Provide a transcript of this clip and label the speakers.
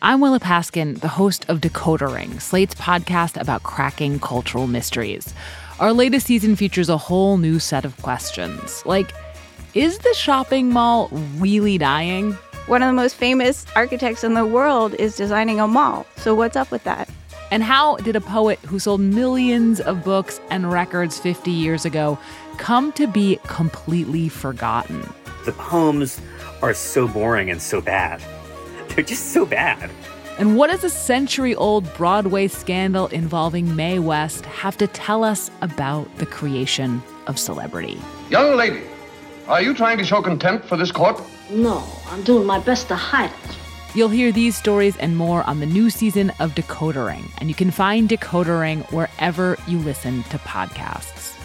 Speaker 1: I'm Willa Paskin, the host of Decoder Ring, Slate's podcast about cracking cultural mysteries. Our latest season features a whole new set of questions, like is the shopping mall really dying?
Speaker 2: One of the most famous architects in the world is designing a mall. So, what's up with that?
Speaker 1: And how did a poet who sold millions of books and records 50 years ago come to be completely forgotten?
Speaker 3: The poems are so boring and so bad. They're just so bad.
Speaker 1: And what does a century old Broadway scandal involving Mae West have to tell us about the creation of celebrity?
Speaker 4: Young lady, are you trying to show contempt for this court?
Speaker 5: No, I'm doing my best to hide it.
Speaker 1: You'll hear these stories and more on the new season of Decoder Ring, and you can find Decoder Ring wherever you listen to podcasts.